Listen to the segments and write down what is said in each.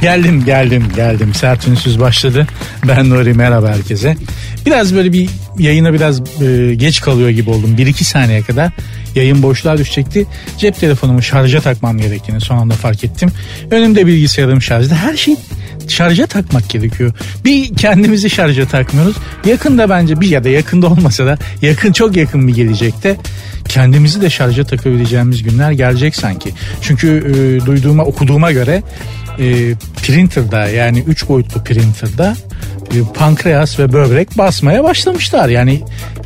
Geldim geldim geldim. Sert Ünsüz başladı. Ben Nuri merhaba herkese. Biraz böyle bir yayına biraz e, geç kalıyor gibi oldum. 1-2 saniye kadar yayın boşluğa düşecekti. Cep telefonumu şarja takmam gerektiğini son anda fark ettim. Önümde bilgisayarım şarjda. Her şey şarja takmak gerekiyor. Bir kendimizi şarja takmıyoruz. Yakında bence bir ya da yakında olmasa da yakın çok yakın bir gelecekte kendimizi de şarja takabileceğimiz günler gelecek sanki. Çünkü e, duyduğuma okuduğuma göre e, printer'da yani 3 boyutlu printer'da e, pankreas ve böbrek basmaya başlamışlar. Yani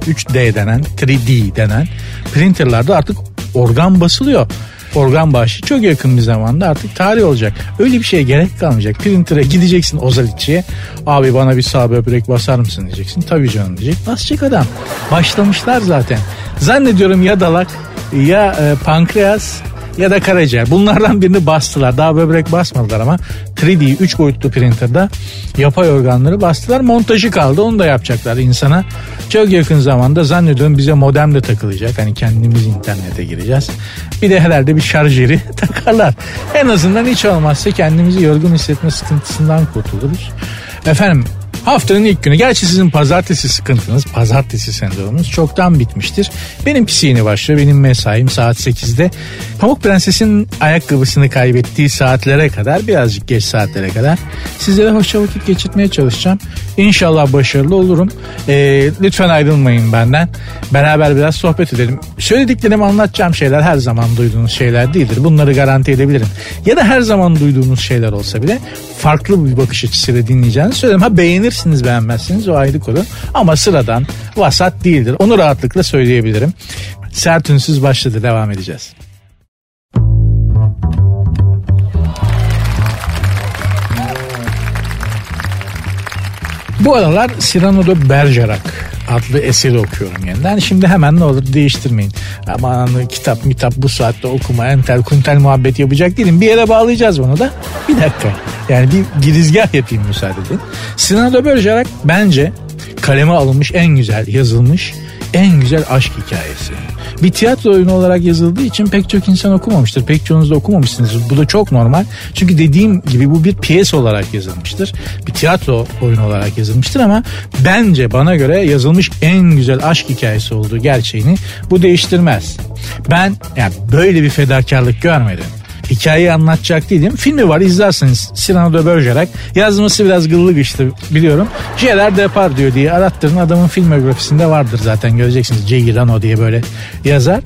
3D denen 3D denen printerlarda artık organ basılıyor organ bağışı çok yakın bir zamanda artık tarih olacak. Öyle bir şeye gerek kalmayacak. Printer'a gideceksin ozalitçiye. Abi bana bir sağ böbrek basar mısın diyeceksin. Tabii canım diyecek. Basacak adam. Başlamışlar zaten. Zannediyorum ya dalak ya e, pankreas ya da karaciğer. Bunlardan birini bastılar. Daha böbrek basmadılar ama 3D 3 boyutlu printerda yapay organları bastılar. Montajı kaldı. Onu da yapacaklar insana. Çok yakın zamanda zannediyorum bize modem de takılacak. Hani kendimiz internete gireceğiz. Bir de herhalde bir şarjeri takarlar. En azından hiç olmazsa kendimizi yorgun hissetme sıkıntısından kurtuluruz. Efendim Haftanın ilk günü. Gerçi sizin pazartesi sıkıntınız, pazartesi sendromunuz çoktan bitmiştir. Benim yeni başlıyor. Benim mesaim saat 8'de. Pamuk Prenses'in ayakkabısını kaybettiği saatlere kadar, birazcık geç saatlere kadar sizlere hoşça vakit geçirmeye çalışacağım. İnşallah başarılı olurum. Ee, lütfen ayrılmayın benden. Beraber biraz sohbet edelim. Söylediklerimi anlatacağım şeyler her zaman duyduğunuz şeyler değildir. Bunları garanti edebilirim. Ya da her zaman duyduğunuz şeyler olsa bile farklı bir bakış açısıyla dinleyeceğinizi söylüyorum. Ha beğenirsiniz beğenmezsiniz o ayrı konu. Ama sıradan vasat değildir. Onu rahatlıkla söyleyebilirim. Sert ünsüz başladı devam edeceğiz. Bu aralar Cyrano de Bergerac adlı eseri okuyorum yeniden. Şimdi hemen ne olur değiştirmeyin. Aman kitap mitap bu saatte okuma entel kuntel muhabbet yapacak değilim. Bir yere bağlayacağız bunu da. Bir dakika. Yani bir girizgah yapayım müsaade edin. Cyrano de Bergerac bence kaleme alınmış en güzel yazılmış en güzel aşk hikayesi. Bir tiyatro oyunu olarak yazıldığı için pek çok insan okumamıştır. Pek çoğunuz da okumamışsınız. Bu da çok normal. Çünkü dediğim gibi bu bir piyes olarak yazılmıştır. Bir tiyatro oyunu olarak yazılmıştır ama bence bana göre yazılmış en güzel aşk hikayesi olduğu gerçeğini bu değiştirmez. Ben yani böyle bir fedakarlık görmedim hikayeyi anlatacak değilim. Filmi var izlersiniz. Cyrano de Bergerac. Yazması biraz gıllı güçlü biliyorum. Gerard Depardieu diye arattırın adamın filmografisinde vardır zaten göreceksiniz. Cyrano diye böyle yazar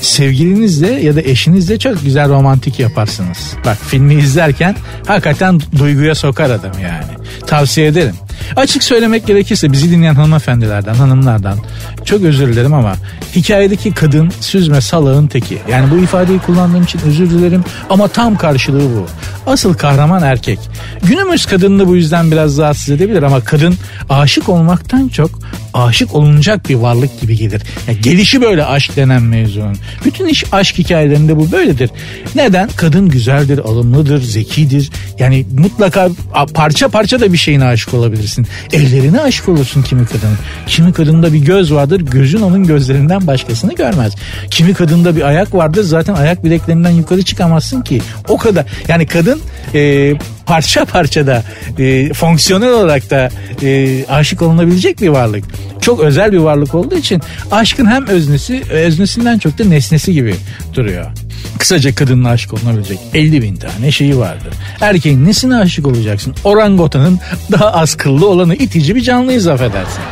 sevgilinizle ya da eşinizle çok güzel romantik yaparsınız. Bak filmi izlerken hakikaten duyguya sokar adam yani. Tavsiye ederim. Açık söylemek gerekirse bizi dinleyen hanımefendilerden, hanımlardan çok özür dilerim ama hikayedeki kadın süzme salağın teki. Yani bu ifadeyi kullandığım için özür dilerim ama tam karşılığı bu. Asıl kahraman erkek. Günümüz kadınını bu yüzden biraz rahatsız edebilir ama kadın aşık olmaktan çok aşık olunacak bir varlık gibi gelir. Yani gelişi böyle aşk denen mevzunun. Bütün iş aşk hikayelerinde bu böyledir. Neden? Kadın güzeldir, alımlıdır, zekidir. Yani mutlaka parça parça da bir şeyine aşık olabilirsin. Ellerine aşık olursun kimi kadının. Kimi kadında bir göz vardır, gözün onun gözlerinden başkasını görmez. Kimi kadında bir ayak vardır, zaten ayak bileklerinden yukarı çıkamazsın ki. O kadar. Yani kadın e, parça parça da e, fonksiyonel olarak da e, aşık olunabilecek bir varlık. Çok özel bir varlık olduğu için aşkın hem öznesi öznesinden çok da nesnesi gibi duruyor. Kısaca kadının aşık olunabilecek 50 bin tane şeyi vardır. Erkeğin nesine aşık olacaksın? Orangotanın daha az kıllı olanı itici bir canlıyız affedersin.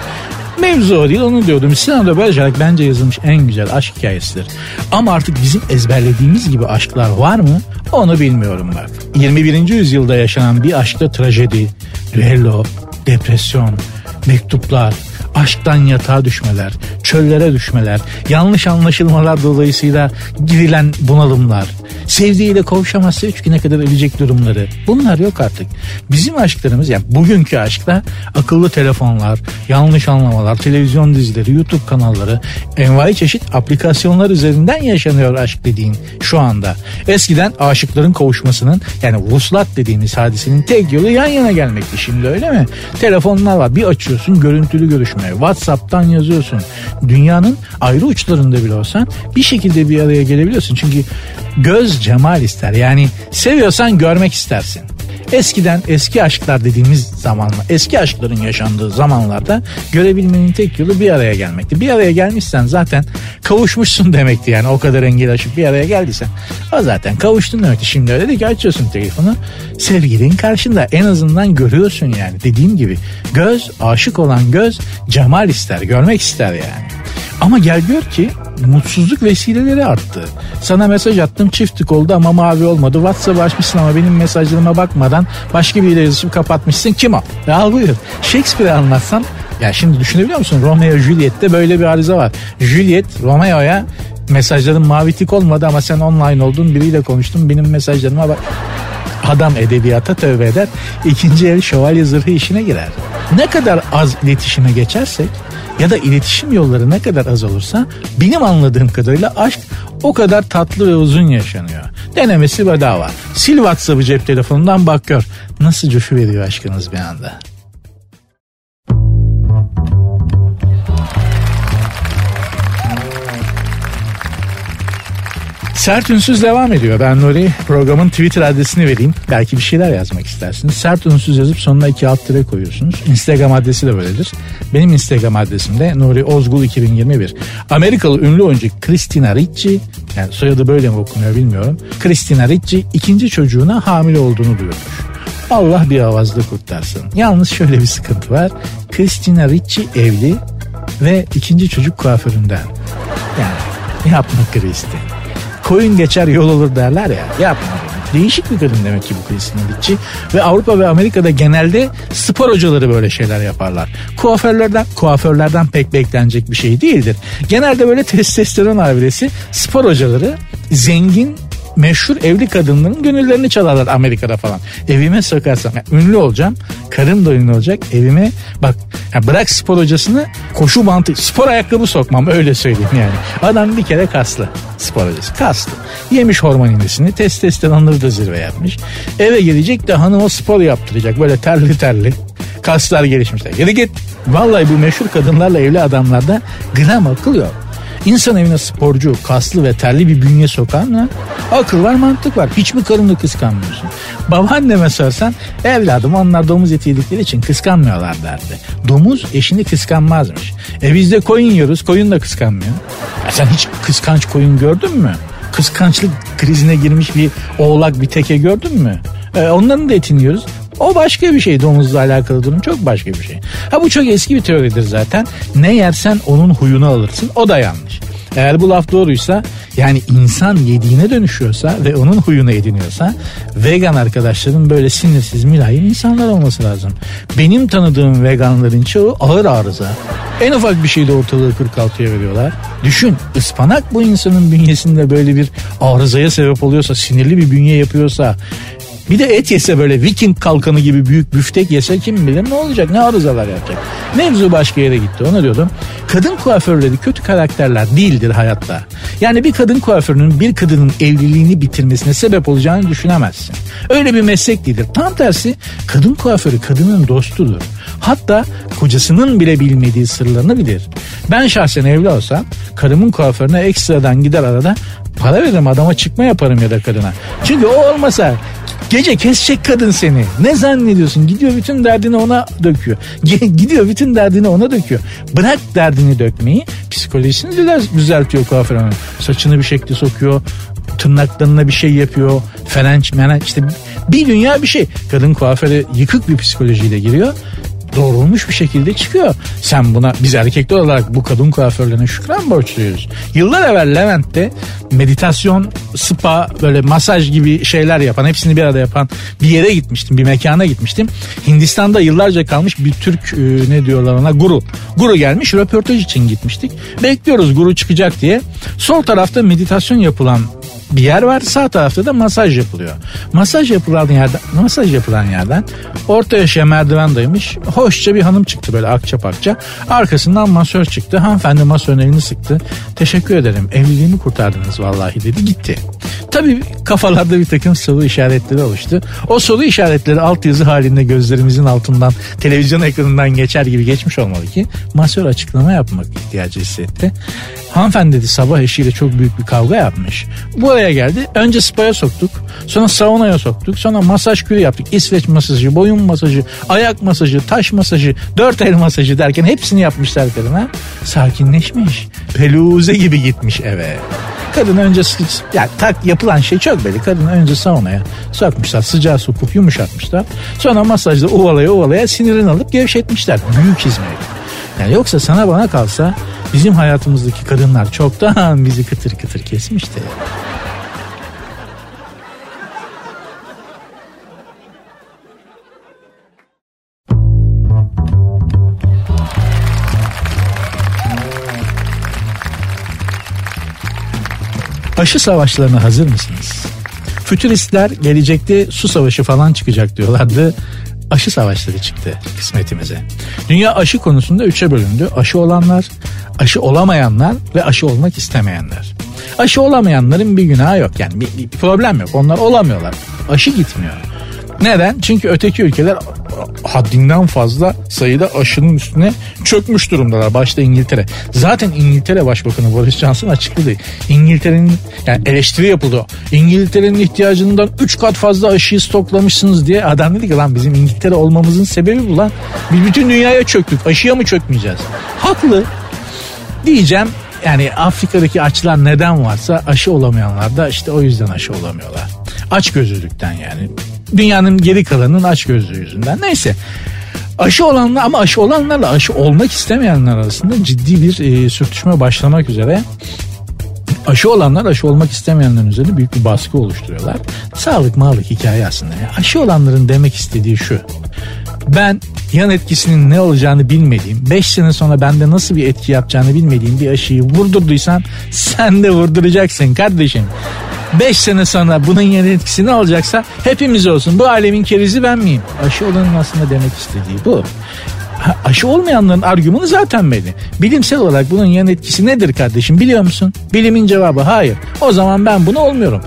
Mevzu o değil onu diyordum. Sinan de Bergerac bence yazılmış en güzel aşk hikayesidir. Ama artık bizim ezberlediğimiz gibi aşklar var mı? Onu bilmiyorum bak. 21. yüzyılda yaşanan bir aşkta trajedi, düello, depresyon, mektuplar, aşktan yatağa düşmeler, çöllere düşmeler, yanlış anlaşılmalar dolayısıyla girilen bunalımlar, sevdiğiyle kavuşamazsa üç güne kadar ölecek durumları. Bunlar yok artık. Bizim aşklarımız yani bugünkü aşklar akıllı telefonlar, yanlış anlamalar, televizyon dizileri, YouTube kanalları, envai çeşit aplikasyonlar üzerinden yaşanıyor aşk dediğin şu anda. Eskiden aşıkların kavuşmasının yani vuslat dediğimiz hadisenin tek yolu yan yana gelmekti. Şimdi öyle mi? Telefonlar var. Bir açıyorsun görüntülü görüşme. WhatsApp'tan yazıyorsun. Dünyanın ayrı uçlarında bile olsan bir şekilde bir araya gelebiliyorsun. Çünkü göz cemal ister. Yani seviyorsan görmek istersin. Eskiden eski aşklar dediğimiz zamanla eski aşkların yaşandığı zamanlarda görebilmenin tek yolu bir araya gelmekti. Bir araya gelmişsen zaten kavuşmuşsun demekti yani o kadar engel aşık bir araya geldiysen. O zaten kavuştun demekti. Şimdi öyle de ki açıyorsun telefonu sevgilin karşında en azından görüyorsun yani dediğim gibi göz aşık olan göz cemal ister görmek ister yani. Ama gel gör ki mutsuzluk vesileleri arttı. Sana mesaj attım çiftlik oldu ama mavi olmadı. WhatsApp açmışsın ama benim mesajlarıma bakmadan başka biriyle yazışıp kapatmışsın. Kim o? Ya buyur. Shakespeare anlatsam ya şimdi düşünebiliyor musun? Romeo Juliet'te böyle bir arıza var. Juliet Romeo'ya mesajların mavi tik olmadı ama sen online oldun biriyle konuştun benim mesajlarıma bak. Adam edebiyata tövbe eder. ikinci el şövalye zırhı işine girer. Ne kadar az iletişime geçersek ya da iletişim yolları ne kadar az olursa benim anladığım kadarıyla aşk o kadar tatlı ve uzun yaşanıyor. Denemesi bedava. Sil WhatsApp'ı cep telefonundan bak gör. Nasıl coşu veriyor aşkınız bir anda. Sert Ünsüz devam ediyor. Ben Nuri programın Twitter adresini vereyim. Belki bir şeyler yazmak istersiniz. Sert Ünsüz yazıp sonuna iki alt tire koyuyorsunuz. Instagram adresi de böyledir. Benim Instagram adresim de Nuri Ozgul 2021. Amerikalı ünlü oyuncu Christina Ricci yani soyadı böyle mi okunuyor bilmiyorum. Christina Ricci ikinci çocuğuna hamile olduğunu duyurmuş. Allah bir avazda kurtarsın. Yalnız şöyle bir sıkıntı var. Christina Ricci evli ve ikinci çocuk kuaföründen. Yani yapma Christina koyun geçer yol olur derler ya. Yapma Değişik bir kadın demek ki bu Kristina Ricci. Ve Avrupa ve Amerika'da genelde spor hocaları böyle şeyler yaparlar. Kuaförlerden, kuaförlerden pek beklenecek bir şey değildir. Genelde böyle testosteron abidesi spor hocaları zengin meşhur evli kadınların gönüllerini çalarlar Amerika'da falan. Evime sokarsam yani ünlü olacağım. Karım da ünlü olacak. Evime bak yani bırak spor hocasını koşu bantı spor ayakkabı sokmam öyle söyleyeyim yani. Adam bir kere kaslı spor hocası kaslı. Yemiş hormon iğnesini testosteronları da zirve yapmış. Eve gelecek de hanıma spor yaptıracak böyle terli terli kaslar gelişmişler. Geri git. Vallahi bu meşhur kadınlarla evli adamlarda gram akıl yok. İnsan evine sporcu, kaslı ve terli bir bünye sokan mı? Akıl var mantık var. Hiç mi karını kıskanmıyorsun? Babaanneme sorsan evladım onlar domuz eti yedikleri için kıskanmıyorlar derdi. Domuz eşini kıskanmazmış. E biz de koyun yiyoruz koyun da kıskanmıyor. Ya sen hiç kıskanç koyun gördün mü? Kıskançlık krizine girmiş bir oğlak bir teke gördün mü? E, onların da etini yiyoruz. O başka bir şey domuzla alakalı durum çok başka bir şey. Ha bu çok eski bir teoridir zaten. Ne yersen onun huyunu alırsın o da yanlış. Eğer bu laf doğruysa yani insan yediğine dönüşüyorsa ve onun huyunu ediniyorsa vegan arkadaşların böyle sinirsiz mülayim insanlar olması lazım. Benim tanıdığım veganların çoğu ağır arıza. En ufak bir şeyde ortalığı 46'ya veriyorlar. Düşün ıspanak bu insanın bünyesinde böyle bir arızaya sebep oluyorsa sinirli bir bünye yapıyorsa bir de et yese böyle Viking kalkanı gibi büyük büftek yese kim bilir ne olacak ne arızalar yapacak. Mevzu başka yere gitti onu diyordum. Kadın kuaförleri kötü karakterler değildir hayatta. Yani bir kadın kuaförünün bir kadının evliliğini bitirmesine sebep olacağını düşünemezsin. Öyle bir meslek değildir. Tam tersi kadın kuaförü kadının dostudur. Hatta kocasının bile bilmediği sırlarını bilir. Ben şahsen evli olsam karımın kuaförüne ekstradan gider arada para veririm adama çıkma yaparım ya da kadına. Çünkü o olmasa Gece kesecek kadın seni. Ne zannediyorsun? Gidiyor bütün derdini ona döküyor. Gidiyor bütün derdini ona döküyor. Bırak derdini dökmeyi. Psikolojisini düzeltiyor kuaför hanım. Saçını bir şekilde sokuyor. Tırnaklarına bir şey yapıyor. French menen işte bir dünya bir şey. Kadın kuaföre yıkık bir psikolojiyle giriyor doğrulmuş bir şekilde çıkıyor. Sen buna biz erkekler olarak bu kadın kuaförlerine şükran borçluyuz. Yıllar evvel Levent'te meditasyon, spa, böyle masaj gibi şeyler yapan, hepsini bir arada yapan bir yere gitmiştim. Bir mekana gitmiştim. Hindistan'da yıllarca kalmış bir Türk e, ne diyorlar ona guru. Guru gelmiş röportaj için gitmiştik. Bekliyoruz guru çıkacak diye. Sol tarafta meditasyon yapılan bir yer var. Sağ tarafta da masaj yapılıyor. Masaj yapılan yerden, masaj yapılan yerden orta yaşa merdivendaymış. Hoşça bir hanım çıktı böyle akça pakça. Arkasından masör çıktı. Hanımefendi masörün elini sıktı. Teşekkür ederim. Evliliğimi kurtardınız vallahi dedi gitti. Tabii kafalarda bir takım soru işaretleri oluştu. O soru işaretleri alt yazı halinde gözlerimizin altından televizyon ekranından geçer gibi geçmiş olmalı ki masör açıklama yapmak ihtiyacı hissetti. Hanımefendi dedi sabah eşiyle çok büyük bir kavga yapmış. Buraya geldi. Önce spaya soktuk. Sonra saunaya soktuk. Sonra masaj kürü yaptık. İsveç masajı, boyun masajı, ayak masajı, taş masajı, dört el masajı derken hepsini yapmışlar kadına. Sakinleşmiş. Peluze gibi gitmiş eve. Kadın önce yani tak yapılan şey çok belli. Kadın önce saunaya sokmuşlar. Sıcağı sokup yumuşatmışlar. Sonra masajda ovalaya ovalaya sinirini alıp gevşetmişler. Büyük hizmet. Yani yoksa sana bana kalsa bizim hayatımızdaki kadınlar çoktan bizi kıtır kıtır kesmişti. Aşı savaşlarına hazır mısınız? Fütüristler gelecekte su savaşı falan çıkacak diyorlardı. Aşı savaşları çıktı kısmetimize. Dünya aşı konusunda üçe bölündü. Aşı olanlar, aşı olamayanlar ve aşı olmak istemeyenler. Aşı olamayanların bir günahı yok. Yani bir, bir problem yok. Onlar olamıyorlar. Aşı gitmiyor. Neden? Çünkü öteki ülkeler haddinden fazla sayıda aşının üstüne çökmüş durumdalar. Başta İngiltere. Zaten İngiltere Başbakanı Boris Johnson açıkladı. İngiltere'nin yani eleştiri yapıldı. İngiltere'nin ihtiyacından 3 kat fazla aşıyı stoklamışsınız diye adam dedi ki lan bizim İngiltere olmamızın sebebi bu lan. Biz bütün dünyaya çöktük. Aşıya mı çökmeyeceğiz? Haklı. Diyeceğim yani Afrika'daki açlar neden varsa aşı olamayanlar da işte o yüzden aşı olamıyorlar. Aç gözlülükten yani. Dünyanın geri kalanının aç gözlüğü yüzünden. Neyse. Aşı olanlar ama aşı olanlarla aşı olmak istemeyenler arasında ciddi bir e, sürtüşme başlamak üzere. Aşı olanlar aşı olmak istemeyenlerin üzerinde büyük bir baskı oluşturuyorlar. Sağlık mağlık hikaye aslında. Yani aşı olanların demek istediği şu. Ben yan etkisinin ne olacağını bilmediğim, 5 sene sonra bende nasıl bir etki yapacağını bilmediğim bir aşıyı vurdurduysan sen de vurduracaksın kardeşim. 5 sene sonra bunun yan etkisi ne olacaksa hepimiz olsun. Bu alemin kerizi ben miyim? Aşı olanın aslında demek istediği bu. Ha, aşı olmayanların argümanı zaten belli. Bilimsel olarak bunun yan etkisi nedir kardeşim biliyor musun? Bilimin cevabı hayır. O zaman ben bunu olmuyorum.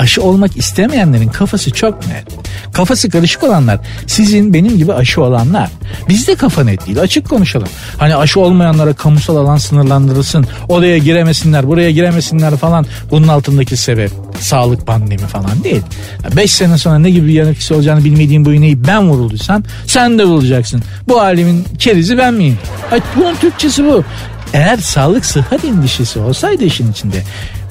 Aşı olmak istemeyenlerin kafası çok net. Kafası karışık olanlar sizin benim gibi aşı olanlar. Bizde kafa net değil açık konuşalım. Hani aşı olmayanlara kamusal alan sınırlandırılsın. Oraya giremesinler buraya giremesinler falan. Bunun altındaki sebep sağlık pandemi falan değil. 5 sene sonra ne gibi bir yan etkisi olacağını bilmediğim bu iğneyi ben vurulduysam sen de vurulacaksın. Bu alemin kerizi ben miyim? Ay, bunun Türkçesi bu. Eğer sağlık sıhhat endişesi olsaydı işin içinde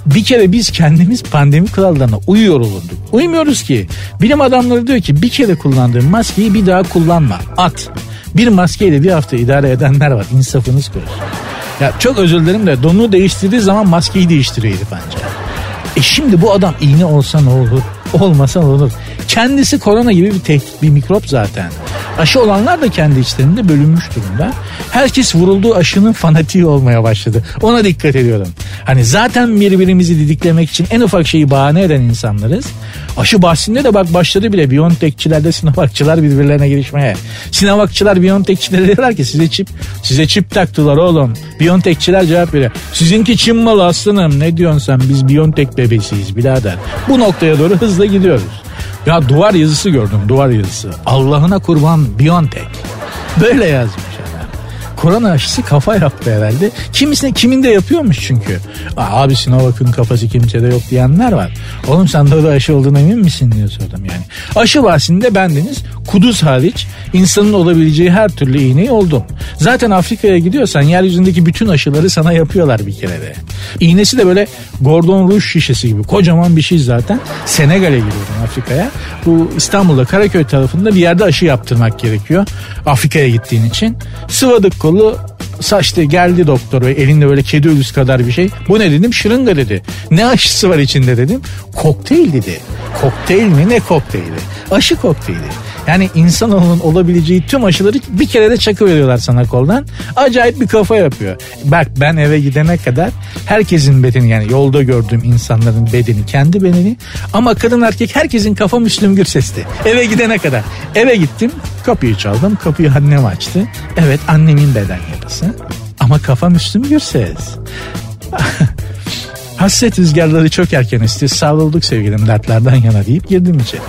bir kere biz kendimiz pandemi kurallarına uyuyor olurduk. Uymuyoruz ki. Bilim adamları diyor ki bir kere kullandığın maskeyi bir daha kullanma. At. Bir maskeyle bir hafta idare edenler var. İnsafınız korusun. Ya çok özür dilerim de donunu değiştirdiği zaman maskeyi değiştiriyor herif bence. E şimdi bu adam iğne olsa ne olur? Olmasa ne olur? Kendisi korona gibi bir tehdit, bir mikrop zaten. Aşı olanlar da kendi içlerinde bölünmüş durumda. Herkes vurulduğu aşının fanatiği olmaya başladı. Ona dikkat ediyorum. Hani zaten birbirimizi didiklemek için en ufak şeyi bahane eden insanlarız. Aşı bahsinde de bak başladı bile Biontech'çilerle Sinovac'çılar birbirlerine girişmeye. Sinovac'çılar Biontech'çilere diyorlar ki size çip size çip taktılar oğlum. Biontech'çiler cevap veriyor. Sizinki Çin malı aslanım ne diyorsun sen biz Biontech bebesiyiz birader. Bu noktaya doğru hızla gidiyoruz. Ya duvar yazısı gördüm duvar yazısı. Allah'ına kurban Biontech. Böyle yazmış korona aşısı kafa yaptı herhalde. Kimisine kimin de yapıyormuş çünkü. Abi Sinovac'ın kafası kimsede yok diyenler var. Oğlum sen de aşı olduğuna emin misin diye sordum yani. Aşı bahsinde bendeniz kuduz hariç insanın olabileceği her türlü iğneyi oldum. Zaten Afrika'ya gidiyorsan yeryüzündeki bütün aşıları sana yapıyorlar bir kere de. İğnesi de böyle Gordon Rouge şişesi gibi kocaman bir şey zaten. Senegal'e gidiyorum Afrika'ya. Bu İstanbul'da Karaköy tarafında bir yerde aşı yaptırmak gerekiyor. Afrika'ya gittiğin için. Sıvadık kolu saçtı geldi doktor ve elinde böyle kedi ölüsü kadar bir şey. Bu ne dedim? Şırınga dedi. Ne aşısı var içinde dedim. Kokteyl dedi. Kokteyl mi ne kokteyli? Aşı kokteyli. Yani insanoğlunun olabileceği tüm aşıları bir kere de çakı veriyorlar sana koldan. Acayip bir kafa yapıyor. Bak ben eve gidene kadar herkesin bedeni yani yolda gördüğüm insanların bedeni kendi bedeni ama kadın erkek herkesin kafa Müslüm Gürses'ti. Eve gidene kadar. Eve gittim kapıyı çaldım kapıyı annem açtı. Evet annemin beden yapısı ama kafa Müslüm Gürses. Ha Hasret rüzgarları çok erken esti. Savrulduk sevgilim dertlerden yana deyip girdim içeri.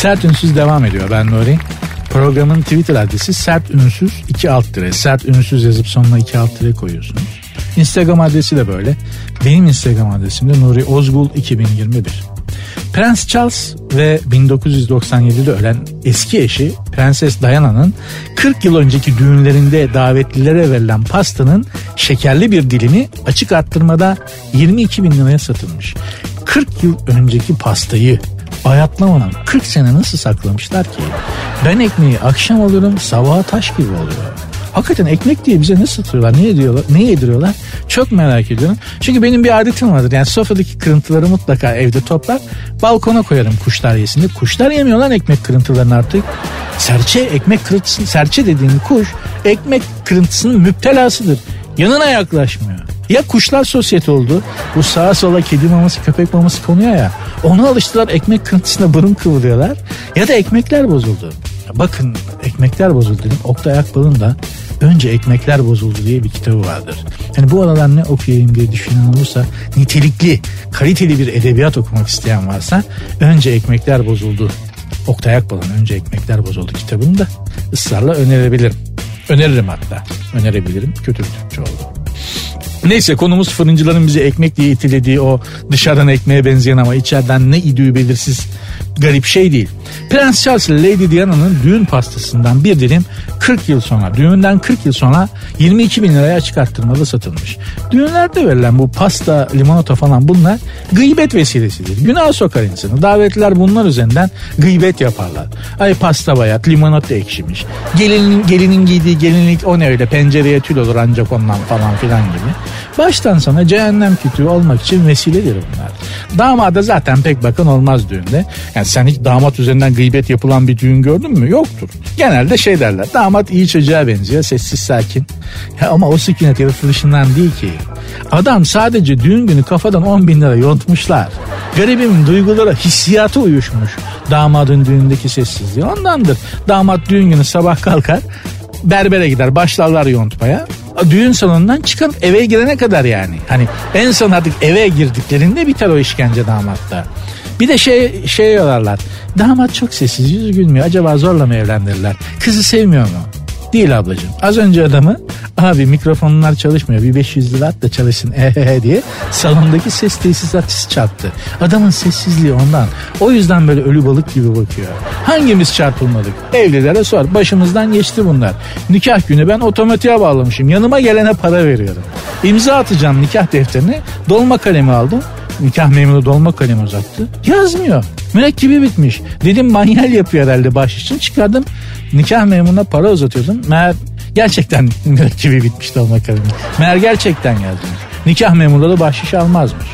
Sert Ünsüz devam ediyor ben Nuri. Programın Twitter adresi sert ünsüz 2 alt tire. Sert ünsüz yazıp sonuna 2 alt tire koyuyorsunuz. Instagram adresi de böyle. Benim Instagram adresim de Nuri Ozgul 2021. Prens Charles ve 1997'de ölen eski eşi Prenses Diana'nın 40 yıl önceki düğünlerinde davetlilere verilen pastanın şekerli bir dilimi açık arttırmada 22 bin liraya satılmış. 40 yıl önceki pastayı bayatlamadan 40 sene nasıl saklamışlar ki? Ben ekmeği akşam alıyorum sabaha taş gibi oluyor. Hakikaten ekmek diye bize ne satıyorlar, ne ediyorlar, ne yediriyorlar? Çok merak ediyorum. Çünkü benim bir adetim vardır. Yani sofradaki kırıntıları mutlaka evde toplar. Balkona koyarım kuşlar yesin diye. Kuşlar yemiyorlar ekmek kırıntılarını artık. Serçe ekmek kırıntısı, serçe dediğin kuş ekmek kırıntısının müptelasıdır. Yanına yaklaşmıyor. Ya kuşlar sosyete oldu. Bu sağa sola kedi maması köpek maması konuyor ya. Onu alıştılar ekmek kırıntısına burun kıvırıyorlar. Ya da ekmekler bozuldu. Bakın ekmekler bozuldu dedim. Oktay Akbal'ın da Önce Ekmekler Bozuldu diye bir kitabı vardır. Yani bu aralar ne okuyayım diye düşünen olursa nitelikli, kaliteli bir edebiyat okumak isteyen varsa önce Ekmekler Bozuldu. Oktay Akbal'ın Önce Ekmekler Bozuldu kitabını da ısrarla önerebilirim. Öneririm hatta. Önerebilirim. Kötü bir Türkçe oldu. Neyse konumuz fırıncıların bizi ekmek diye itilediği o dışarıdan ekmeğe benzeyen ama içeriden ne idüğü belirsiz garip şey değil. Prens Charles ile Lady Diana'nın düğün pastasından bir dilim 40 yıl sonra, düğünden 40 yıl sonra 22 bin liraya açık satılmış. Düğünlerde verilen bu pasta, limonata falan bunlar gıybet vesilesidir. Günah sokar insanı. Davetliler bunlar üzerinden gıybet yaparlar. Ay pasta bayat, limonata ekşimiş. Gelinin, gelinin giydiği gelinlik o ne öyle pencereye tül olur ancak ondan falan filan gibi. Baştan sona cehennem kütüğü olmak için vesiledir bunlar. Damada zaten pek bakın olmaz düğünde. Yani sen hiç damat üzerinden gıybet yapılan bir düğün gördün mü? Yoktur. Genelde şey derler. Damat iyi çocuğa benziyor. Sessiz sakin. Ya ama o sükunet yaratılışından değil ki. Adam sadece düğün günü kafadan 10 bin lira yontmuşlar. Garibimin duygulara hissiyatı uyuşmuş. Damadın düğündeki sessizliği ondandır. Damat düğün günü sabah kalkar berbere gider başlarlar yontmaya düğün salonundan çıkan eve girene kadar yani. Hani en son artık eve girdiklerinde biter o işkence damatta. Bir de şey şey yorarlar. Damat çok sessiz yüzü gülmüyor. Acaba zorla mı evlendirirler? Kızı sevmiyor mu? Değil ablacığım. Az önce adamı abi mikrofonlar çalışmıyor bir 500 lira at da çalışsın ehehe diye salondaki ses tesisatçısı çarptı. Adamın sessizliği ondan. O yüzden böyle ölü balık gibi bakıyor. Hangimiz çarpılmadık? Evlilere sor. Başımızdan geçti bunlar. Nikah günü ben otomatiğe bağlamışım. Yanıma gelene para veriyorum. İmza atacağım nikah defterine. Dolma kalemi aldım. Nikah memuru dolma kalemi uzattı. Yazmıyor. Mürekkebi bitmiş. Dedim manyel yapıyor herhalde baş için. Çıkardım nikah memuruna para uzatıyordum. Meğer gerçekten mürekkebi bitmiş dolma kalemi. Meğer gerçekten yazmış. Nikah memurları bahşiş almazmış.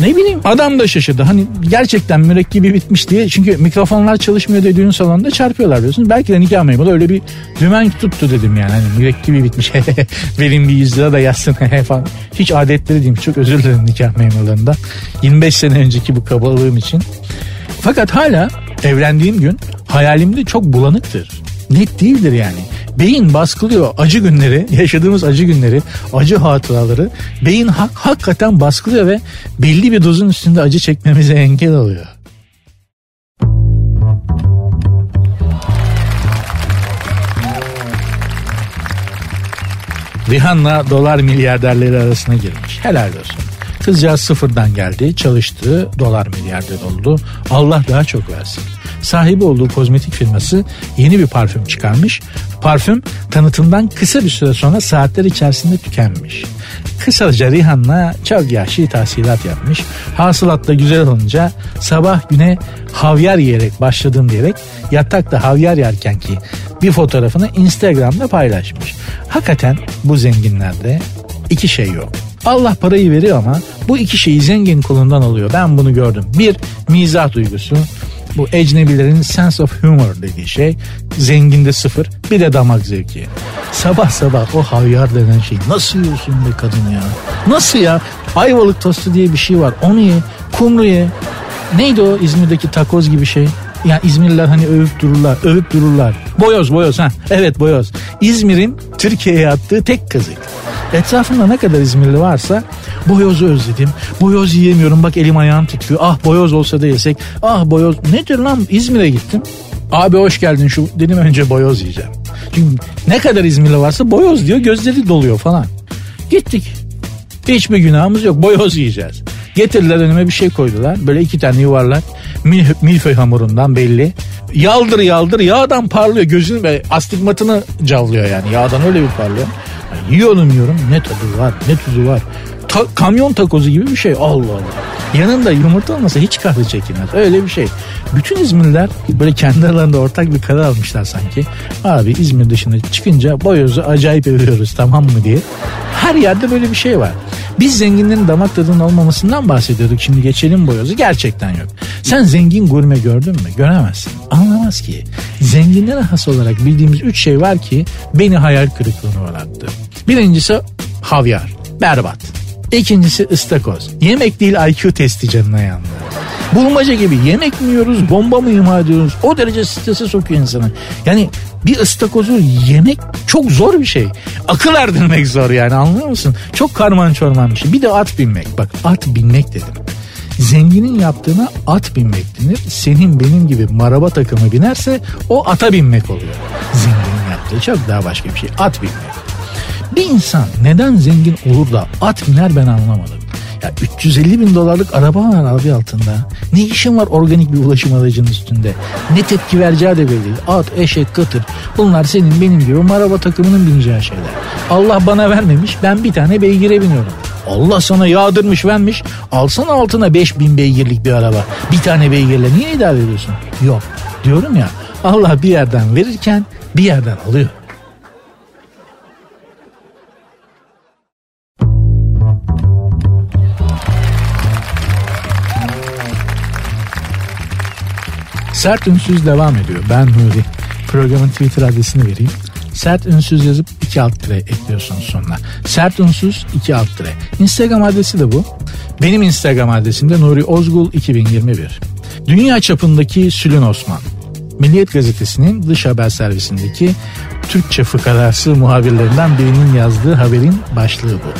Ne bileyim adam da şaşırdı. Hani gerçekten mürekkebi bitmiş diye. Çünkü mikrofonlar çalışmıyor diye düğün salonunda çarpıyorlar diyorsun. Belki de nikah memuru öyle bir dümen tuttu dedim yani. Hani mürekkebi bitmiş. Verin bir 100 lira da yazsın falan. Hiç adetleri değilmiş. Çok özür dilerim nikah memurlarından. 25 sene önceki bu kabalığım için. Fakat hala evlendiğim gün hayalimde çok bulanıktır. Net değildir yani. Beyin baskılıyor acı günleri, yaşadığımız acı günleri, acı hatıraları. Beyin hak, hakikaten baskılıyor ve belli bir dozun üstünde acı çekmemize engel oluyor. Rihanna dolar milyarderleri arasına girmiş. Helal olsun. Kızcağız sıfırdan geldi, çalıştı, dolar milyarder oldu. Allah daha çok versin. Sahibi olduğu kozmetik firması yeni bir parfüm çıkarmış. Parfüm tanıtımdan kısa bir süre sonra saatler içerisinde tükenmiş. Kısaca Rihanna çok yaşlı tahsilat yapmış. Hasılat da güzel olunca sabah güne havyar yiyerek başladım diyerek yatakta havyar yerken ki bir fotoğrafını Instagram'da paylaşmış. Hakikaten bu zenginlerde iki şey yok. Allah parayı veriyor ama bu iki şeyi zengin kulundan alıyor. Ben bunu gördüm. Bir, mizah duygusu. Bu ecnebilerin sense of humor dediği şey zenginde sıfır bir de damak zevki. Sabah sabah o havyar denen şey nasıl yiyorsun be kadın ya? Nasıl ya? Ayvalık tostu diye bir şey var onu ye. kumru ye. Neydi o İzmir'deki takoz gibi şey? Yani İzmirliler hani övüp dururlar, övüp dururlar. Boyoz, boyoz ha. Evet boyoz. İzmir'in Türkiye'ye attığı tek kazık. Etrafımda ne kadar İzmirli varsa boyozu özledim. Boyoz yiyemiyorum bak elim ayağım titriyor. Ah boyoz olsa da yesek. Ah boyoz nedir lan İzmir'e gittim. Abi hoş geldin şu dedim önce boyoz yiyeceğim. Çünkü ne kadar İzmirli varsa boyoz diyor gözleri doluyor falan. Gittik. Hiçbir günahımız yok boyoz yiyeceğiz. Getirdiler önüme bir şey koydular. Böyle iki tane yuvarlak mil, milföy hamurundan belli. Yaldır yaldır yağdan parlıyor. Gözünü ve astigmatını cavlıyor yani. Yağdan öyle bir parlıyor. Yiyorum yiyorum ne tadı var ne tuzu var. Ta, kamyon takozu gibi bir şey Allah Allah. Yanında yumurta olmasa hiç kahve çekilmez. Öyle bir şey. Bütün İzmirliler böyle kendi aralarında ortak bir karar almışlar sanki. Abi İzmir dışına çıkınca boyozu acayip övüyoruz tamam mı diye. Her yerde böyle bir şey var. Biz zenginlerin damak tadının olmamasından bahsediyorduk. Şimdi geçelim boyozu. Gerçekten yok. Sen zengin gurme gördün mü? Göremezsin. Anlamaz ki. Zenginlere has olarak bildiğimiz üç şey var ki beni hayal kırıklığına uğrattı. Birincisi havyar. Berbat. İkincisi ıstakoz. Yemek değil IQ testi canına yandı. Bulmaca gibi yemek mi yiyoruz bomba mı imha ediyoruz o derece strese sokuyor insanı. Yani bir ıstakozu yemek çok zor bir şey. Akıl erdirmek zor yani anlıyor musun? Çok karman çorman bir şey. Bir de at binmek bak at binmek dedim. Zenginin yaptığına at binmek denir. Senin benim gibi maraba takımı binerse o ata binmek oluyor. Zenginin yaptığı çok daha başka bir şey. At binmek. Bir insan neden zengin olur da at biner ben anlamadım. Ya 350 bin dolarlık araba var abi altında. Ne işin var organik bir ulaşım aracının üstünde? Ne tepki vereceği de belli. At, eşek, katır. Bunlar senin benim gibi maraba takımının bineceği şeyler. Allah bana vermemiş ben bir tane beygire biniyorum. Allah sana yağdırmış vermiş. Alsana altına 5000 beygirlik bir araba. Bir tane beygirle niye idare ediyorsun? Yok. Diyorum ya Allah bir yerden verirken bir yerden alıyor. Sert Ünsüz devam ediyor. Ben Nuri. Programın Twitter adresini vereyim. Sert Ünsüz yazıp iki alt tire ekliyorsunuz sonuna. Sert Ünsüz iki alt tire. Instagram adresi de bu. Benim Instagram adresim de Nuri Ozgul 2021. Dünya çapındaki Sülün Osman. Milliyet Gazetesi'nin dış haber servisindeki Türkçe fıkarası muhabirlerinden birinin yazdığı haberin başlığı bu.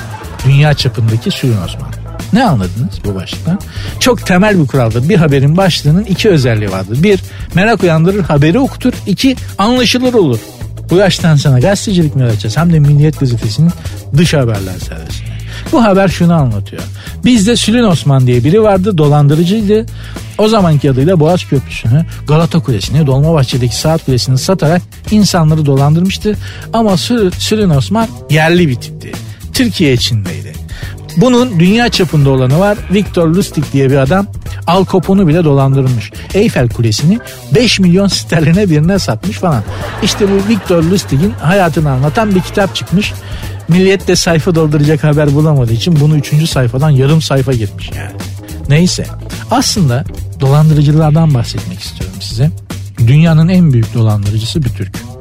Dünya çapındaki Sülün Osman. Ne anladınız bu başlıktan? Çok temel bir kuraldır. Bir haberin başlığının iki özelliği vardır. Bir, merak uyandırır, haberi okutur. İki, anlaşılır olur. Bu yaştan sonra gazetecilik mi yapacağız? Hem de Milliyet Gazetesi'nin dış haberler servisine. Bu haber şunu anlatıyor. Bizde Sülün Osman diye biri vardı dolandırıcıydı. O zamanki adıyla Boğaz Köprüsü'nü, Galata Kulesi'ni, Dolmabahçe'deki Saat Kulesi'ni satarak insanları dolandırmıştı. Ama Sülün Osman yerli bir tipti. Türkiye içindeydi. Bunun dünya çapında olanı var. Victor Lustig diye bir adam Al Capone'u bile dolandırmış. Eyfel Kulesi'ni 5 milyon sterline birine satmış falan. İşte bu Victor Lustig'in hayatını anlatan bir kitap çıkmış. Milliyet de sayfa dolduracak haber bulamadığı için bunu 3. sayfadan yarım sayfa gitmiş yani. Neyse aslında dolandırıcılardan bahsetmek istiyorum size. Dünyanın en büyük dolandırıcısı bir Türk.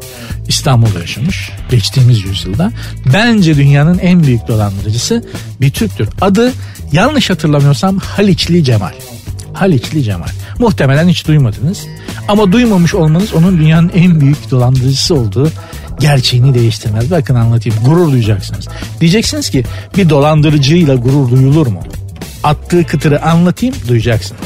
İstanbul'da yaşamış geçtiğimiz yüzyılda. Bence dünyanın en büyük dolandırıcısı bir Türktür. Adı yanlış hatırlamıyorsam Haliçli Cemal. Haliçli Cemal. Muhtemelen hiç duymadınız. Ama duymamış olmanız onun dünyanın en büyük dolandırıcısı olduğu gerçeğini değiştirmez. Bakın anlatayım gurur duyacaksınız. Diyeceksiniz ki bir dolandırıcıyla gurur duyulur mu? Attığı kıtırı anlatayım duyacaksınız.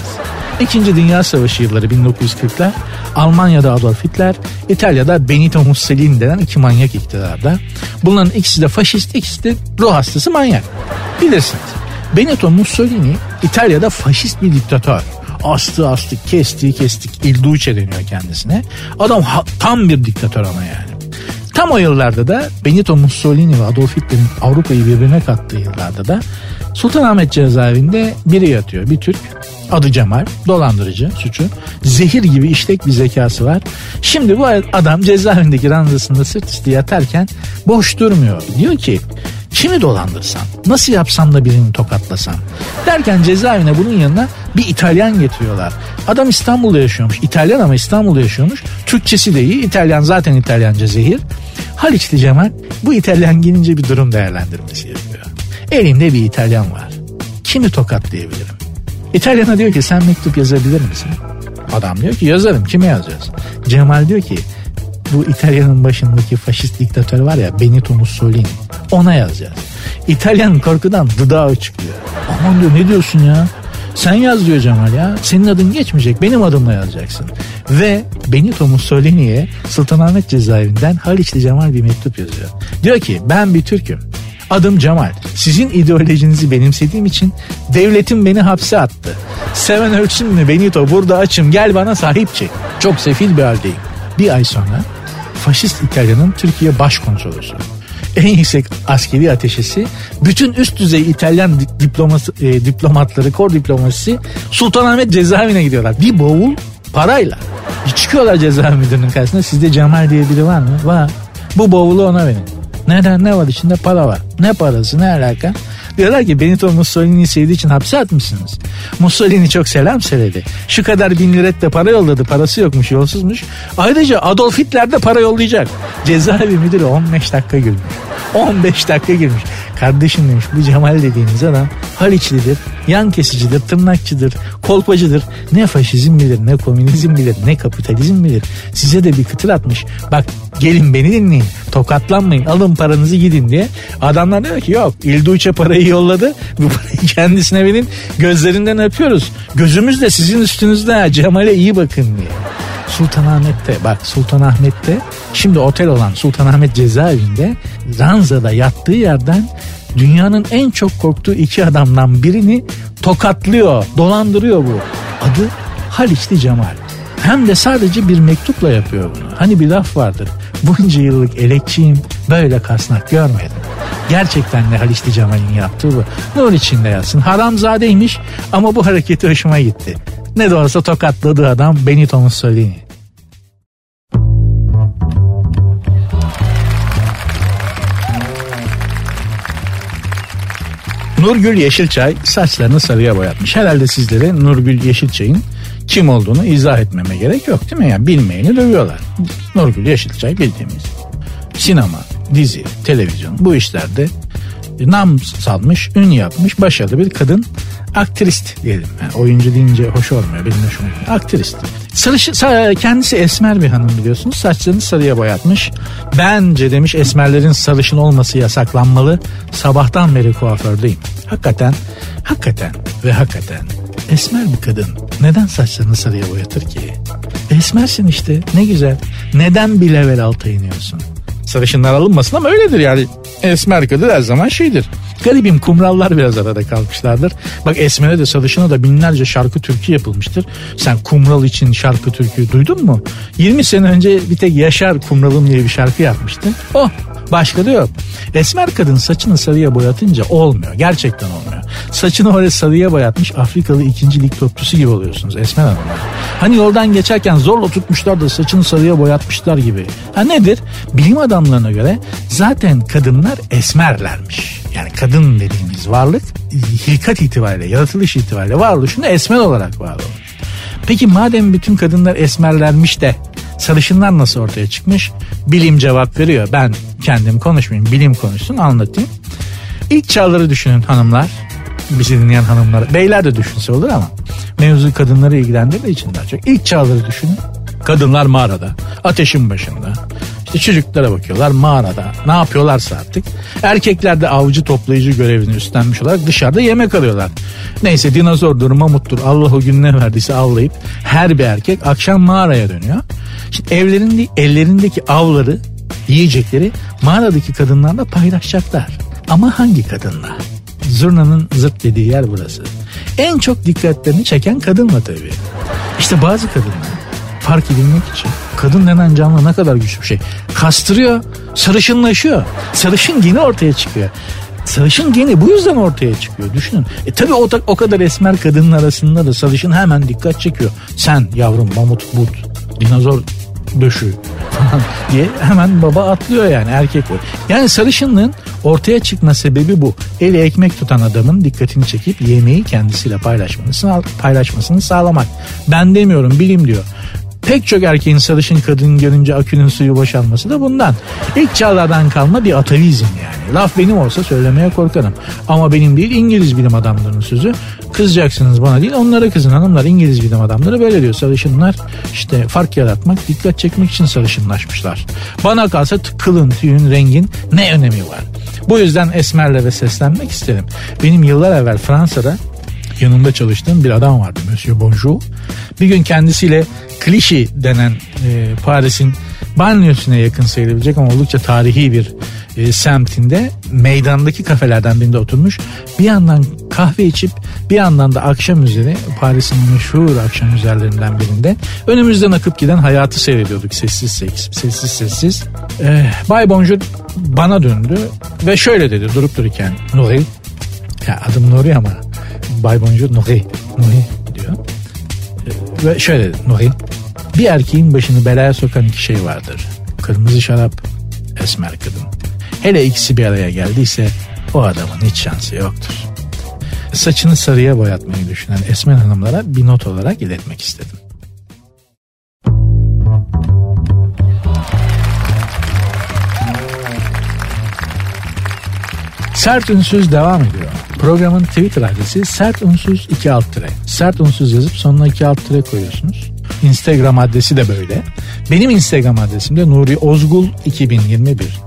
İkinci Dünya Savaşı yılları 1940'lar Almanya'da Adolf Hitler, İtalya'da Benito Mussolini denen iki manyak iktidarda. Bunların ikisi de faşist, ikisi de ruh hastası manyak. Bilirsiniz. Benito Mussolini İtalya'da faşist bir diktatör. Astı astı, kesti kestik, il duce deniyor kendisine. Adam ha, tam bir diktatör ama yani. Tam o yıllarda da Benito Mussolini ve Adolf Hitler'in Avrupa'yı birbirine kattığı yıllarda da Sultanahmet cezaevinde biri yatıyor. Bir Türk. Adı Cemal. Dolandırıcı suçu. Zehir gibi işlek bir zekası var. Şimdi bu adam cezaevindeki ranzasında sırt üstü yatarken boş durmuyor. Diyor ki kimi dolandırsam, nasıl yapsam da birini tokatlasam. Derken cezaevine bunun yanına bir İtalyan getiriyorlar. Adam İstanbul'da yaşıyormuş. İtalyan ama İstanbul'da yaşıyormuş. Türkçesi de iyi. İtalyan zaten İtalyanca zehir. Haliçli Cemal bu İtalyan gelince bir durum değerlendirmesi yapıyor. Elimde bir İtalyan var. Kimi tokatlayabilirim? İtalyana diyor ki sen mektup yazabilir misin? Adam diyor ki yazarım kime yazacağız? Cemal diyor ki bu İtalya'nın başındaki faşist diktatör var ya Benito Mussolini ona yazacağız. İtalyan korkudan dudağı çıkıyor. Aman diyor ne diyorsun ya? Sen yaz diyor Cemal ya. Senin adın geçmeyecek. Benim adımla yazacaksın. Ve Benito Mussolini'ye Sultanahmet cezaevinden Haliçli Cemal bir mektup yazıyor. Diyor ki ben bir Türk'üm. Adım Cemal. Sizin ideolojinizi benimsediğim için devletim beni hapse attı. Seven ölçün mü Benito burada açım gel bana sahip çık. Çok sefil bir haldeyim. Bir ay sonra faşist İtalya'nın Türkiye başkonsolosu en yüksek askeri ateşesi bütün üst düzey İtalyan diploması, e, diplomatları, kor diplomasisi Sultanahmet cezaevine gidiyorlar. Bir bavul parayla. Çıkıyorlar cezaevi müdürünün karşısına. Sizde Cemal diye biri var mı? Var. Bu bavulu ona verin. Neden? Ne var içinde? Para var. Ne parası? Ne alaka? Diyorlar ki Benito Mussolini'yi sevdiği için hapse atmışsınız. Mussolini çok selam söyledi. Şu kadar bin liret de para yolladı. Parası yokmuş, yolsuzmuş. Ayrıca Adolf Hitler de para yollayacak. Cezaevi müdürü 15 dakika gülmüş. 15 dakika girmiş. Kardeşim demiş bu Cemal dediğiniz adam Haliçlidir, yan kesicidir, tırnakçıdır, kolpacıdır. Ne faşizm bilir, ne komünizm bilir, ne kapitalizm bilir. Size de bir kıtır atmış. Bak gelin beni dinleyin, tokatlanmayın, alın paranızı gidin diye. Adamlar diyor ki yok İlduç'e parayı yolladı. Bu parayı kendisine verin gözlerinden öpüyoruz. Gözümüz de sizin üstünüzde Cemal'e iyi bakın diye. Sultanahmet'te bak Sultanahmet'te şimdi otel olan Sultanahmet cezaevinde Ranza'da yattığı yerden dünyanın en çok korktuğu iki adamdan birini tokatlıyor, dolandırıyor bu. Adı Haliçli Cemal. Hem de sadece bir mektupla yapıyor bunu. Hani bir laf vardır. Bunca yıllık elekçiyim böyle kasnak görmedim. Gerçekten de Haliçli Cemal'in yaptığı bu. Nur içinde yatsın. Haramzadeymiş ama bu hareketi hoşuma gitti. Ne de olsa tokatladığı adam Benito Mussolini. Nurgül Yeşilçay saçlarını sarıya boyatmış. Herhalde sizlere Nurgül Yeşilçay'ın kim olduğunu izah etmeme gerek yok değil mi? Yani bilmeyeni dövüyorlar. Nurgül Yeşilçay bildiğimiz sinema, dizi, televizyon bu işlerde nam salmış, ün yapmış başarılı bir kadın aktrist diyelim. Yani oyuncu deyince hoş olmuyor. Benim hoşuma. Aktrist. Sarışı, kendisi esmer bir hanım biliyorsunuz. Saçlarını sarıya boyatmış. Bence demiş esmerlerin sarışın olması yasaklanmalı. Sabahtan beri kuafördeyim. Hakikaten, hakikaten ve hakikaten esmer bir kadın neden saçlarını sarıya boyatır ki? Esmersin işte ne güzel. Neden bir level alta iniyorsun? Sarışınlar alınmasın ama öyledir yani. Esmer kadın her zaman şeydir. Garibim kumrallar biraz arada kalmışlardır. Bak Esmer'e de Sarışın'a da binlerce şarkı türkü yapılmıştır. Sen kumral için şarkı türkü duydun mu? 20 sene önce bir tek Yaşar Kumralım diye bir şarkı yapmıştı. Oh Başka da yok. Esmer kadın saçını sarıya boyatınca olmuyor. Gerçekten olmuyor. Saçını öyle sarıya boyatmış Afrikalı ikinci lig topçusu gibi oluyorsunuz Esmer Hanımlar. Hani yoldan geçerken zorla tutmuşlar da saçını sarıya boyatmışlar gibi. Ha nedir? Bilim adamlarına göre zaten kadınlar esmerlermiş. Yani kadın dediğimiz varlık hilkat itibariyle, yaratılış itibariyle varoluşunda esmer olarak var olmuş. Peki madem bütün kadınlar esmerlermiş de sarışınlar nasıl ortaya çıkmış? Bilim cevap veriyor. Ben kendim konuşmayayım. Bilim konuşsun anlatayım. İlk çağları düşünün hanımlar. Bizi dinleyen hanımlar. Beyler de düşünse olur ama mevzu kadınları ilgilendirdiği için daha çok. İlk çağları düşünün. Kadınlar mağarada, ateşin başında. İşte çocuklara bakıyorlar mağarada. Ne yapıyorlarsa artık. Erkekler de avcı toplayıcı görevini üstlenmiş olarak dışarıda yemek alıyorlar. Neyse dinozordur, mamuttur Allah o gün ne verdiyse avlayıp her bir erkek akşam mağaraya dönüyor. Şimdi evlerinde ellerindeki avları, yiyecekleri mağaradaki kadınlarla paylaşacaklar. Ama hangi kadınla? Zurna'nın zırt dediği yer burası. En çok dikkatlerini çeken kadınla tabii. İşte bazı kadınlar fark edilmek için kadın denen canlı ne kadar güçlü bir şey. Kastırıyor, sarışınlaşıyor. Sarışın geni ortaya çıkıyor. Sarışın geni bu yüzden ortaya çıkıyor düşünün. E tabi o, o kadar esmer kadının arasında da sarışın hemen dikkat çekiyor. Sen yavrum mamut but dinozor döşü diye hemen baba atlıyor yani erkek o. Yani sarışınlığın ortaya çıkma sebebi bu. Eli ekmek tutan adamın dikkatini çekip yemeği kendisiyle paylaşmasını, paylaşmasını sağlamak. Ben demiyorum bilim diyor. Pek çok erkeğin sarışın kadın görünce akünün suyu boşalması da bundan. İlk çağlardan kalma bir atavizm yani. Laf benim olsa söylemeye korkarım. Ama benim değil İngiliz bilim adamlarının sözü. Kızacaksınız bana değil onlara kızın hanımlar İngiliz bilim adamları böyle diyor sarışınlar işte fark yaratmak dikkat çekmek için sarışınlaşmışlar. Bana kalsa kılın tüyün rengin ne önemi var? Bu yüzden esmerlere seslenmek isterim. Benim yıllar evvel Fransa'da yanında çalıştığım bir adam vardı Monsieur Bonjour. Bir gün kendisiyle Clichy denen e, Paris'in banyosuna yakın sayılabilecek ama oldukça tarihi bir e, semtinde meydandaki kafelerden birinde oturmuş. Bir yandan kahve içip bir yandan da akşam üzeri Paris'in meşhur akşam üzerlerinden birinde önümüzden akıp giden hayatı seyrediyorduk sessiz sessiz sessiz sessiz. E, Bay Bonjour bana döndü ve şöyle dedi durup dururken Nuri ya adım Nuri ama Bay Bonjour Nuri Nuri diyor. E, ve şöyle dedi Nuri bir erkeğin başını belaya sokan iki şey vardır. Kırmızı şarap, esmer kadın. Hele ikisi bir araya geldiyse o adamın hiç şansı yoktur. Saçını sarıya boyatmayı düşünen Esmer hanımlara bir not olarak iletmek istedim. Sert Ünsüz devam ediyor. Programın Twitter adresi sert unsuz 2 alt tire. Sert unsuz yazıp sonuna 2 alt tire koyuyorsunuz. Instagram adresi de böyle. Benim Instagram adresim de Nuri Ozgul 2021.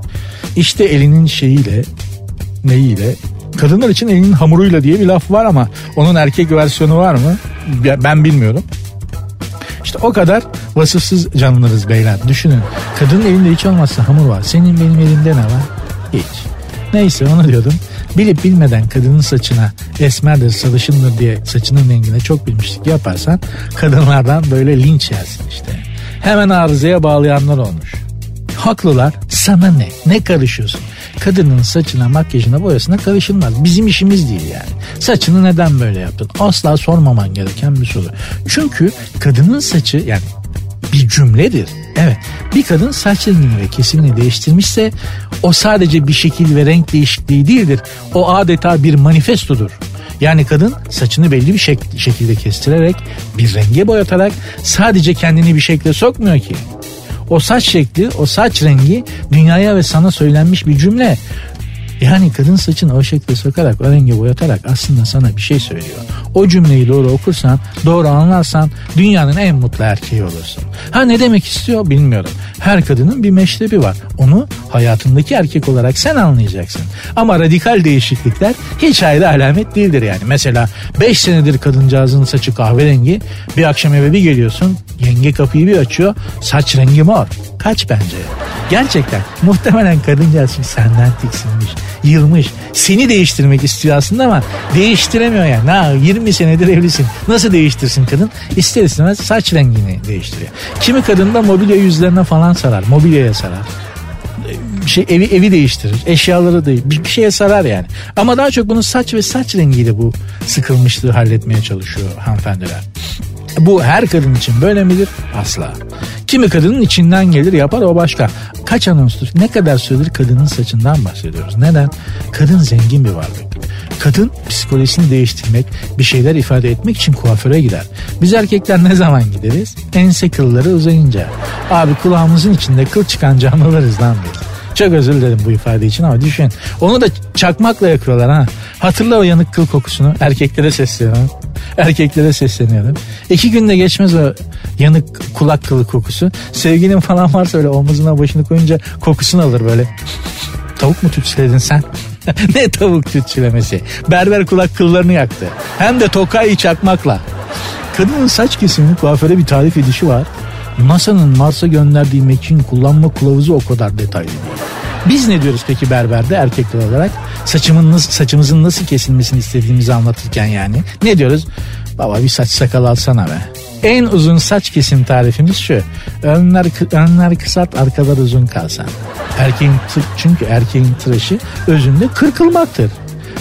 İşte elinin şeyiyle neyiyle kadınlar için elinin hamuruyla diye bir laf var ama onun erkek versiyonu var mı? Ben bilmiyorum. İşte o kadar vasıfsız canlılarız beyler. Düşünün kadının elinde hiç olmazsa hamur var. Senin benim elimde ne var? Hiç. Neyse onu diyordum. Bilip bilmeden kadının saçına esmerdir, sarışındır diye saçının rengine çok bilmişlik yaparsan kadınlardan böyle linç yersin işte. Hemen arızaya bağlayanlar olmuş. Haklılar. Sana ne? Ne karışıyorsun? Kadının saçına, makyajına, boyasına karışılmaz. Bizim işimiz değil yani. Saçını neden böyle yaptın? Asla sormaman gereken bir soru. Çünkü kadının saçı yani bir cümledir. Evet bir kadın saç rengini ve kesimini değiştirmişse o sadece bir şekil ve renk değişikliği değildir. O adeta bir manifestodur. Yani kadın saçını belli bir şek- şekilde kestirerek bir renge boyatarak sadece kendini bir şekle sokmuyor ki. O saç şekli, o saç rengi dünyaya ve sana söylenmiş bir cümle. Yani kadın saçını o şekilde sokarak, o renge boyatarak aslında sana bir şey söylüyor. O cümleyi doğru okursan, doğru anlarsan dünyanın en mutlu erkeği olursun. Ha ne demek istiyor bilmiyorum. Her kadının bir meşrebi var. Onu hayatındaki erkek olarak sen anlayacaksın. Ama radikal değişiklikler hiç ayrı alamet değildir yani. Mesela 5 senedir kadıncağızın saçı kahverengi. Bir akşam eve bir geliyorsun. Yenge kapıyı bir açıyor. Saç rengi mor. Kaç bence? Gerçekten muhtemelen kadıncağız senden tiksinmiş, yılmış. Seni değiştirmek istiyor aslında ama değiştiremiyor yani. Na 20 senedir evlisin. Nasıl değiştirsin kadın? İster istemez saç rengini değiştiriyor. Kimi kadın da mobilya yüzlerine falan sarar. Mobilyaya sarar şey evi evi değiştirir. Eşyaları değil. Bir, bir şeye sarar yani. Ama daha çok bunun saç ve saç rengiyle bu sıkılmışlığı halletmeye çalışıyor hanımefendiler. Bu her kadın için böyle midir? Asla. Kimi kadının içinden gelir yapar o başka. Kaç anonstur ne kadar süredir kadının saçından bahsediyoruz. Neden? Kadın zengin bir varlık. Kadın psikolojisini değiştirmek, bir şeyler ifade etmek için kuaföre gider. Biz erkekler ne zaman gideriz? Ense kılları uzayınca. Abi kulağımızın içinde kıl çıkan canlılarız lan biz. Çok özür dilerim bu ifade için ama düşün. Onu da çakmakla yakıyorlar ha. Hatırla o yanık kıl kokusunu. Erkeklere sesleniyorum. Erkeklere sesleniyorum. İki günde geçmez o yanık kulak kılı kokusu. Sevgilin falan varsa öyle omuzuna başını koyunca kokusunu alır böyle. Tavuk mu tütsüledin sen? ne tavuk tütsülemesi? Berber kulak kıllarını yaktı. Hem de tokayı çakmakla. Kadının saç kesimini kuaföre bir tarif edişi var. NASA'nın Mars'a gönderdiği mekiğin kullanma kılavuzu o kadar detaylı. Biz ne diyoruz peki berberde erkekler olarak? Saçımın saçımızın nasıl kesilmesini istediğimizi anlatırken yani. Ne diyoruz? Baba bir saç sakal alsana be. En uzun saç kesim tarifimiz şu. Önler, önler kısalt arkalar uzun kalsın. Erkeğin çünkü erkeğin tıraşı özünde kırkılmaktır.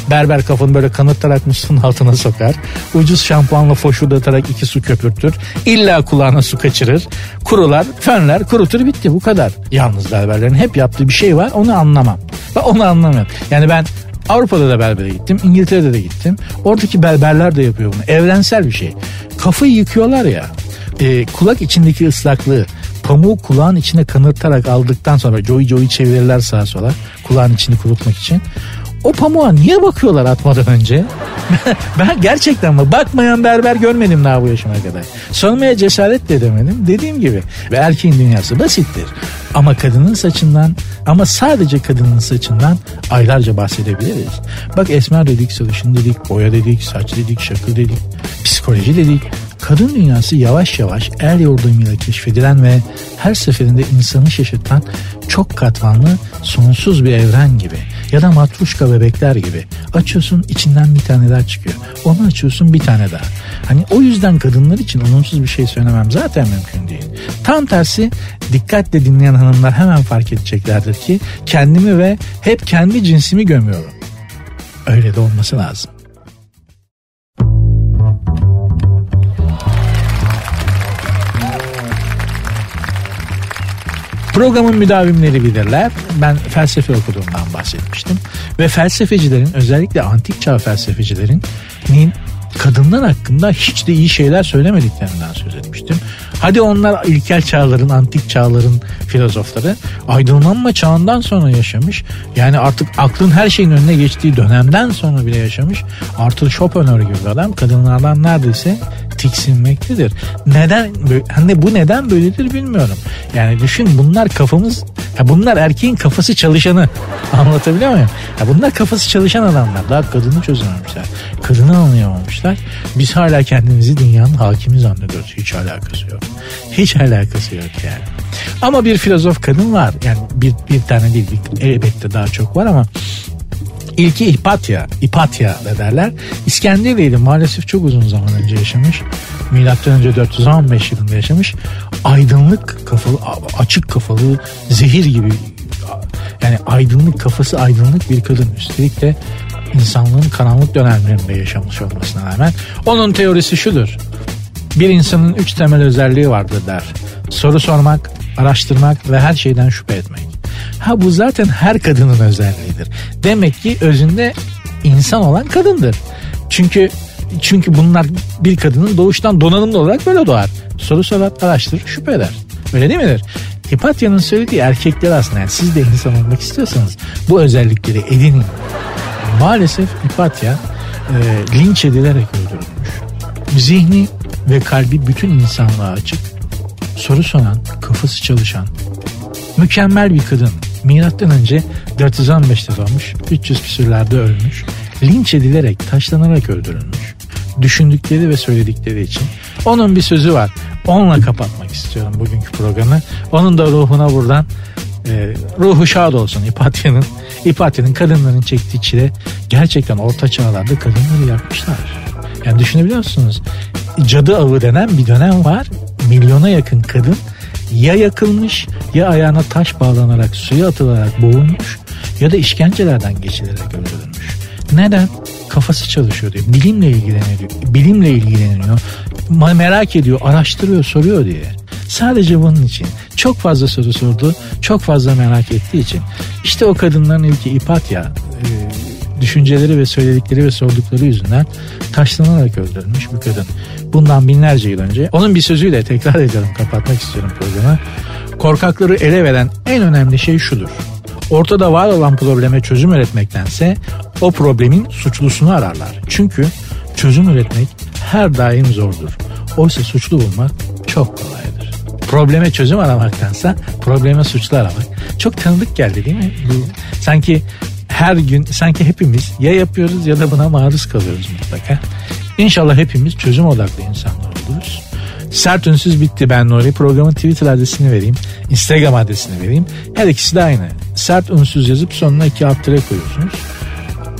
Berber kafanı böyle kanıtarak musluğun altına sokar. Ucuz şampuanla foşurdatarak iki su köpürtür. İlla kulağına su kaçırır. Kurular, fönler, kurutur bitti bu kadar. Yalnız berberlerin hep yaptığı bir şey var onu anlamam. Ben onu anlamıyorum. Yani ben Avrupa'da da berbere gittim. İngiltere'de de gittim. Oradaki berberler de yapıyor bunu. Evrensel bir şey. Kafayı yıkıyorlar ya. E, kulak içindeki ıslaklığı pamuğu kulağın içine kanırtarak aldıktan sonra joy joy çevirirler sağa sola kulağın içini kurutmak için. O pamuğa niye bakıyorlar atmadan önce? ben gerçekten mi? Bakmayan berber görmedim daha bu yaşıma kadar. Sormaya cesaret de edemedim. Dediğim gibi ve erkeğin dünyası basittir. Ama kadının saçından ama sadece kadının saçından aylarca bahsedebiliriz. Bak esmer dedik, sarışın dedik, boya dedik, saç dedik, şakıl dedik, psikoloji dedik. Kadın dünyası yavaş yavaş el yordamıyla keşfedilen ve her seferinde insanı şaşırtan çok katmanlı sonsuz bir evren gibi ya da matruşka bebekler gibi açıyorsun içinden bir tane daha çıkıyor. Onu açıyorsun bir tane daha. Hani o yüzden kadınlar için olumsuz bir şey söylemem zaten mümkün değil. Tam tersi dikkatle dinleyen hanımlar hemen fark edeceklerdir ki kendimi ve hep kendi cinsimi gömüyorum. Öyle de olması lazım. Programın müdavimleri bilirler. Ben felsefe okuduğumdan bahsetmiştim. Ve felsefecilerin özellikle antik çağ felsefecilerin kadınlar hakkında hiç de iyi şeyler söylemediklerinden söz etmiştim. Hadi onlar ilkel çağların, antik çağların filozofları aydınlanma çağından sonra yaşamış. Yani artık aklın her şeyin önüne geçtiği dönemden sonra bile yaşamış. Arthur Schopenhauer gibi adam kadınlardan neredeyse tiksinmektedir. Neden hani bu neden böyledir bilmiyorum. Yani düşün bunlar kafamız ya bunlar erkeğin kafası çalışanı. Anlatabiliyor muyum? Ya bunlar kafası çalışan adamlar. Daha kadını çözememişler. Kadını anlayamamışlar. Biz hala kendimizi dünyanın hakimi zannediyoruz. Hiç alakası yok. Hiç alakası yok yani. Ama bir filozof kadın var. Yani bir, bir tane değil. Elbette daha çok var ama İlki İpatya, İpatya da derler. İskenderiye'ydi maalesef çok uzun zaman önce yaşamış. Milattan önce 415 yılında yaşamış. Aydınlık kafalı, açık kafalı, zehir gibi yani aydınlık kafası aydınlık bir kadın. Üstelik de insanlığın karanlık dönemlerinde yaşamış olmasına rağmen. Onun teorisi şudur. Bir insanın üç temel özelliği vardır der. Soru sormak, araştırmak ve her şeyden şüphe etmek. Ha bu zaten her kadının özelliğidir. Demek ki özünde insan olan kadındır. Çünkü çünkü bunlar bir kadının doğuştan donanımlı olarak böyle doğar. Soru sorar, araştırır, şüphe eder. Öyle değil midir? Hipatya'nın söylediği erkekler aslında yani siz de insan olmak istiyorsanız bu özellikleri edinin. Maalesef Hipatya e, linç edilerek öldürülmüş. Zihni ve kalbi bütün insanlığa açık, soru soran, kafası çalışan, mükemmel bir kadın. Milattan önce 415'te doğmuş, 300 küsürlerde ölmüş, linç edilerek, taşlanarak öldürülmüş. Düşündükleri ve söyledikleri için. Onun bir sözü var. Onunla kapatmak istiyorum bugünkü programı. Onun da ruhuna buradan e, ruhu şad olsun İpatya'nın. İpatya'nın kadınların çektiği çile gerçekten orta çağlarda kadınları yakmışlar. Yani düşünebiliyor musunuz? Cadı avı denen bir dönem var. Milyona yakın kadın ya yakılmış ya ayağına taş bağlanarak suya atılarak boğulmuş ya da işkencelerden geçilerek öldürülmüş. Neden? Kafası çalışıyor diye. Bilimle ilgileniyor. Bilimle ilgileniyor. Merak ediyor, araştırıyor, soruyor diye. Sadece bunun için. Çok fazla soru sordu. Çok fazla merak ettiği için. İşte o kadınların ilki İpatya e, düşünceleri ve söyledikleri ve sordukları yüzünden taşlanarak öldürülmüş bir kadın. Bundan binlerce yıl önce onun bir sözüyle tekrar ediyorum kapatmak istiyorum programı. Korkakları ele veren en önemli şey şudur. Ortada var olan probleme çözüm üretmektense o problemin suçlusunu ararlar. Çünkü çözüm üretmek her daim zordur. Oysa suçlu bulmak çok kolaydır. Probleme çözüm aramaktansa probleme suçlu aramak. Çok tanıdık geldi değil mi? Sanki her gün sanki hepimiz ya yapıyoruz ya da buna maruz kalıyoruz mutlaka. İnşallah hepimiz çözüm odaklı insanlar oluruz. Sert ünsüz bitti ben Nuri. Programın Twitter adresini vereyim. Instagram adresini vereyim. Her ikisi de aynı. Sert ünsüz yazıp sonuna iki alt koyuyorsunuz.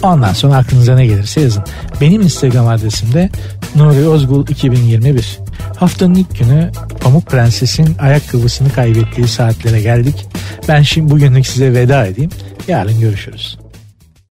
Ondan sonra aklınıza ne gelirse yazın. Benim Instagram adresim de Nuri Ozgul 2021. Haftanın ilk günü Pamuk Prenses'in ayakkabısını kaybettiği saatlere geldik. Ben şimdi bugünlük size veda edeyim. Yarın görüşürüz.